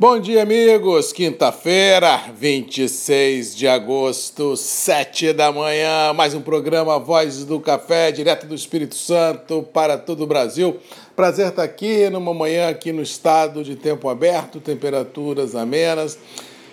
Bom dia, amigos. Quinta-feira, 26 de agosto, 7 da manhã. Mais um programa Voz do Café, direto do Espírito Santo para todo o Brasil. Prazer estar aqui numa manhã aqui no estado de tempo aberto, temperaturas amenas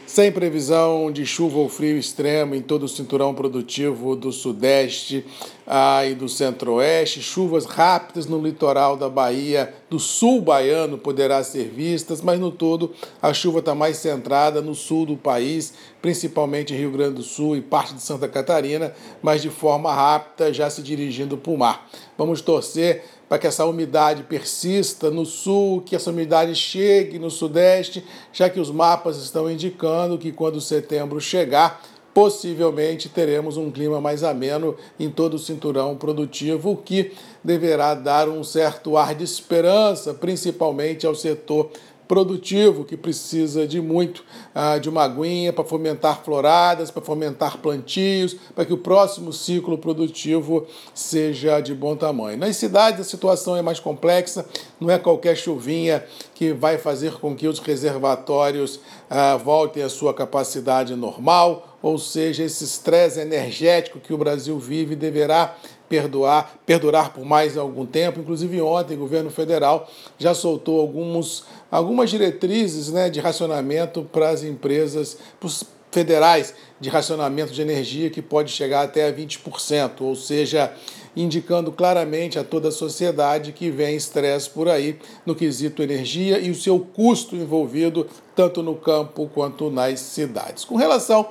sem previsão de chuva ou frio extremo em todo o cinturão produtivo do Sudeste ah, e do Centro-Oeste. Chuvas rápidas no litoral da Bahia, do sul baiano, poderá ser vistas, mas no todo a chuva está mais centrada no sul do país, principalmente Rio Grande do Sul e parte de Santa Catarina, mas de forma rápida, já se dirigindo para o mar. Vamos torcer para que essa umidade persista no sul, que essa umidade chegue no sudeste, já que os mapas estão indicando que quando setembro chegar, possivelmente teremos um clima mais ameno em todo o cinturão produtivo, o que deverá dar um certo ar de esperança, principalmente ao setor produtivo que precisa de muito ah, de uma aguinha para fomentar floradas, para fomentar plantios, para que o próximo ciclo produtivo seja de bom tamanho. Nas cidades a situação é mais complexa, não é qualquer chuvinha que vai fazer com que os reservatórios ah, voltem à sua capacidade normal, ou seja, esse estresse energético que o Brasil vive deverá perdoar, perdurar por mais algum tempo. Inclusive ontem o governo federal já soltou alguns, algumas diretrizes né, de racionamento para as empresas, para os federais de racionamento de energia que pode chegar até a 20%, ou seja, indicando claramente a toda a sociedade que vem estresse por aí no quesito energia e o seu custo envolvido tanto no campo quanto nas cidades. Com relação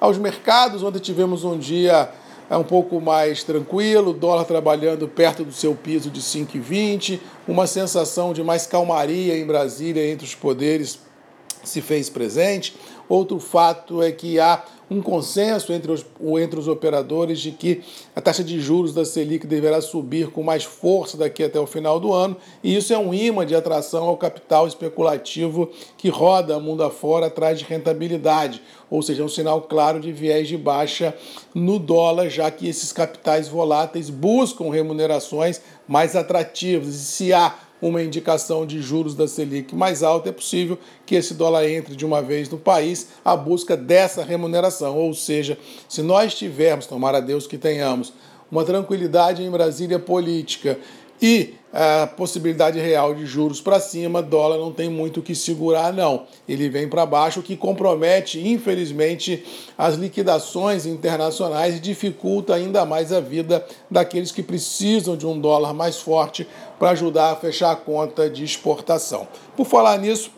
aos mercados, onde tivemos um dia é um pouco mais tranquilo, dólar trabalhando perto do seu piso de 5,20, uma sensação de mais calmaria em Brasília entre os poderes se fez presente. Outro fato é que há um consenso entre os, entre os operadores de que a taxa de juros da Selic deverá subir com mais força daqui até o final do ano, e isso é um imã de atração ao capital especulativo que roda mundo afora atrás de rentabilidade, ou seja, é um sinal claro de viés de baixa no dólar, já que esses capitais voláteis buscam remunerações mais atrativas. E se há uma indicação de juros da Selic mais alta, é possível que esse dólar entre de uma vez no país à busca dessa remuneração. Ou seja, se nós tivermos, tomara Deus que tenhamos, uma tranquilidade em Brasília política e a possibilidade real de juros para cima, dólar não tem muito o que segurar, não. Ele vem para baixo, o que compromete, infelizmente, as liquidações internacionais e dificulta ainda mais a vida daqueles que precisam de um dólar mais forte para ajudar a fechar a conta de exportação. Por falar nisso,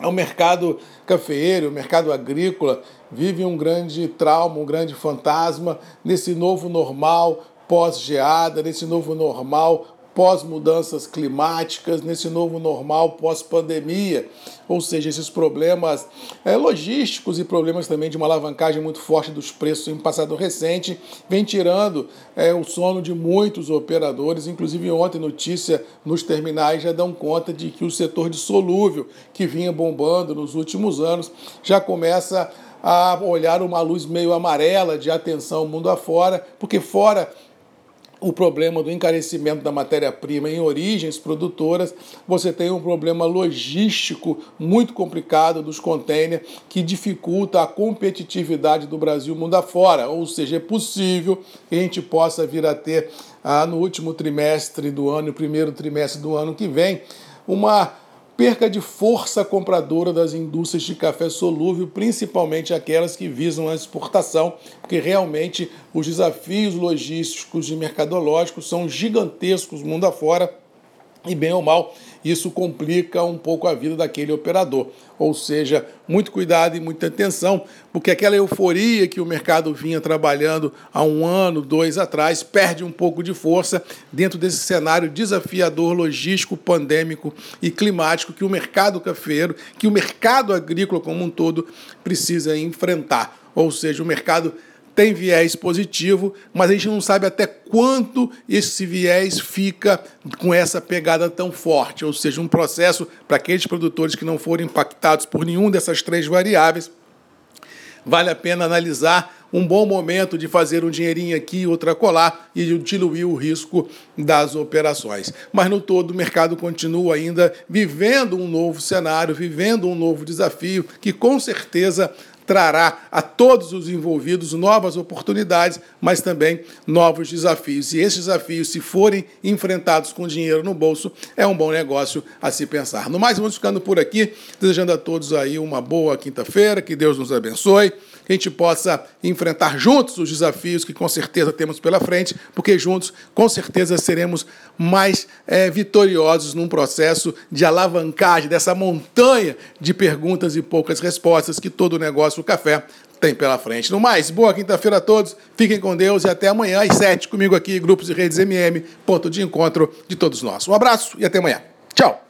o mercado cafeeiro, o mercado agrícola, vive um grande trauma, um grande fantasma nesse novo normal pós-geada, nesse novo normal pós-mudanças climáticas, nesse novo normal pós-pandemia, ou seja, esses problemas é, logísticos e problemas também de uma alavancagem muito forte dos preços em passado recente, vem tirando é, o sono de muitos operadores, inclusive ontem notícia nos terminais já dão conta de que o setor de solúvel, que vinha bombando nos últimos anos, já começa a olhar uma luz meio amarela de atenção mundo afora, porque fora o problema do encarecimento da matéria-prima em origens produtoras, você tem um problema logístico muito complicado dos containers que dificulta a competitividade do Brasil mundo afora. Ou seja, é possível que a gente possa vir a ter ah, no último trimestre do ano, no primeiro trimestre do ano que vem, uma perca de força compradora das indústrias de café solúvel, principalmente aquelas que visam a exportação, porque realmente os desafios logísticos e mercadológicos são gigantescos mundo afora e bem ou mal, isso complica um pouco a vida daquele operador. Ou seja, muito cuidado e muita atenção, porque aquela euforia que o mercado vinha trabalhando há um ano, dois atrás, perde um pouco de força dentro desse cenário desafiador logístico, pandêmico e climático que o mercado cafeiro, que o mercado agrícola como um todo precisa enfrentar. Ou seja, o mercado tem viés positivo, mas a gente não sabe até quanto esse viés fica com essa pegada tão forte, ou seja, um processo para aqueles produtores que não foram impactados por nenhum dessas três variáveis, vale a pena analisar um bom momento de fazer um dinheirinho aqui, outra colar e diluir o risco das operações. Mas no todo, o mercado continua ainda vivendo um novo cenário, vivendo um novo desafio que com certeza trará a todos os envolvidos novas oportunidades, mas também novos desafios. E esses desafios, se forem enfrentados com dinheiro no bolso, é um bom negócio a se pensar. No mais, vamos ficando por aqui, desejando a todos aí uma boa quinta-feira, que Deus nos abençoe que a gente possa enfrentar juntos os desafios que com certeza temos pela frente, porque juntos com certeza seremos mais é, vitoriosos num processo de alavancagem dessa montanha de perguntas e poucas respostas que todo negócio do café tem pela frente. No mais, boa quinta-feira a todos, fiquem com Deus e até amanhã às sete comigo aqui, Grupos e Redes MM, ponto de encontro de todos nós. Um abraço e até amanhã. Tchau!